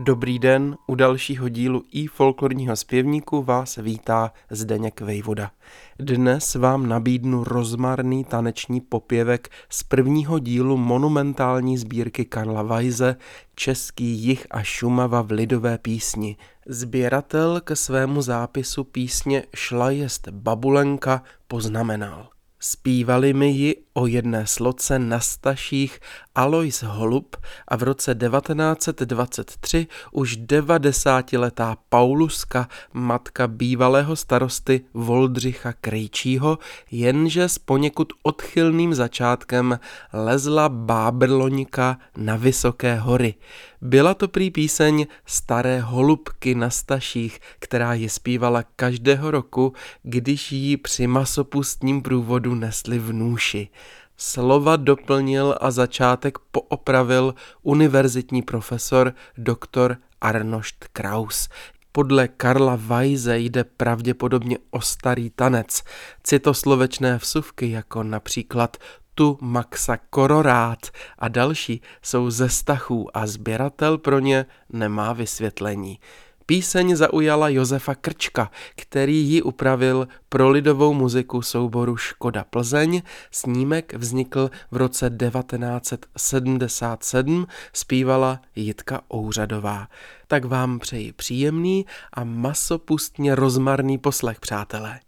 Dobrý den, u dalšího dílu i folklorního zpěvníku vás vítá Zdeněk Vejvoda. Dnes vám nabídnu rozmarný taneční popěvek z prvního dílu monumentální sbírky Karla Vajze Český jich a Šumava v lidové písni. Sběratel ke svému zápisu písně Šla jest babulenka poznamenal. Zpívali mi ji o jedné sloce na staších Alois Holub a v roce 1923 už 90-letá Pauluska, matka bývalého starosty Voldřicha Krejčího, jenže s poněkud odchylným začátkem lezla bábrloňka na vysoké hory. Byla to prý píseň Staré holubky na staších, která ji zpívala každého roku, když ji při masopustním průvodu nesli v nůši. Slova doplnil a začátek poopravil univerzitní profesor dr. Arnošt Kraus. Podle Karla Weise jde pravděpodobně o starý tanec. Citoslovečné vsuvky jako například tu Maxa Kororát a další jsou ze stachů a sběratel pro ně nemá vysvětlení. Píseň zaujala Josefa Krčka, který ji upravil pro lidovou muziku souboru Škoda Plzeň. Snímek vznikl v roce 1977, zpívala Jitka Ouřadová. Tak vám přeji příjemný a masopustně rozmarný poslech, přátelé.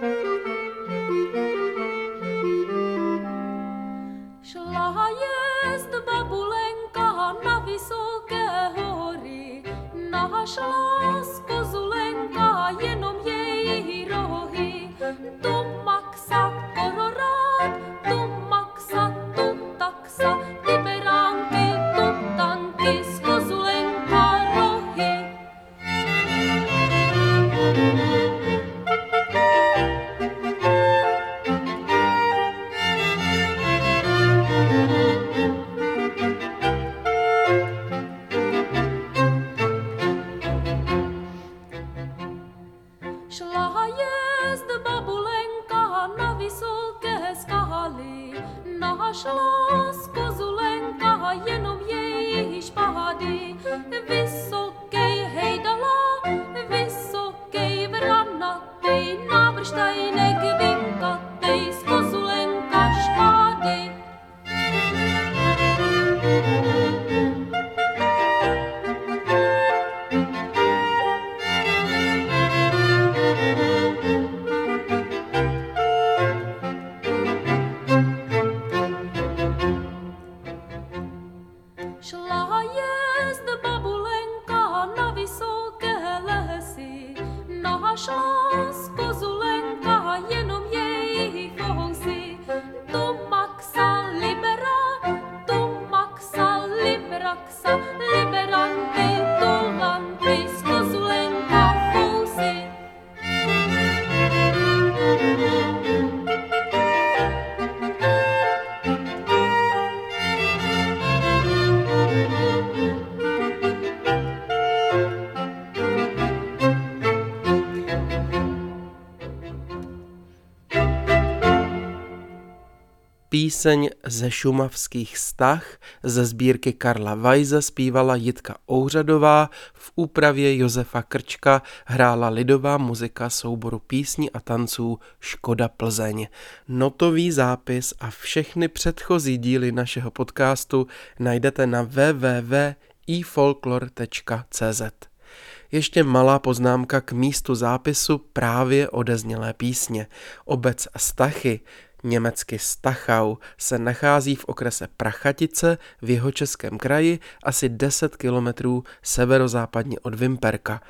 Šla našla z našla z kozulenka jenom její špahady. Vysokej Píseň ze šumavských stah ze sbírky Karla Vajze zpívala Jitka Ouřadová, v úpravě Josefa Krčka hrála lidová muzika souboru písní a tanců Škoda Plzeň. Notový zápis a všechny předchozí díly našeho podcastu najdete na www.ifolklor.cz. Ještě malá poznámka k místu zápisu právě odeznělé písně. Obec Stachy německy Stachau, se nachází v okrese Prachatice v jeho českém kraji asi 10 kilometrů severozápadně od Vimperka.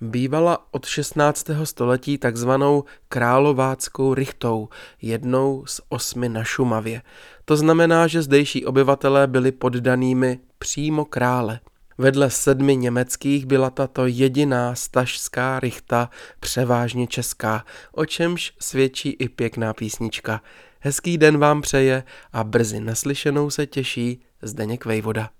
Bývala od 16. století takzvanou králováckou rychtou, jednou z osmi na Šumavě. To znamená, že zdejší obyvatelé byli poddanými přímo krále. Vedle sedmi německých byla tato jediná stažská rychta převážně česká, o čemž svědčí i pěkná písnička. Hezký den vám přeje a brzy naslyšenou se těší Zdeněk Vejvoda.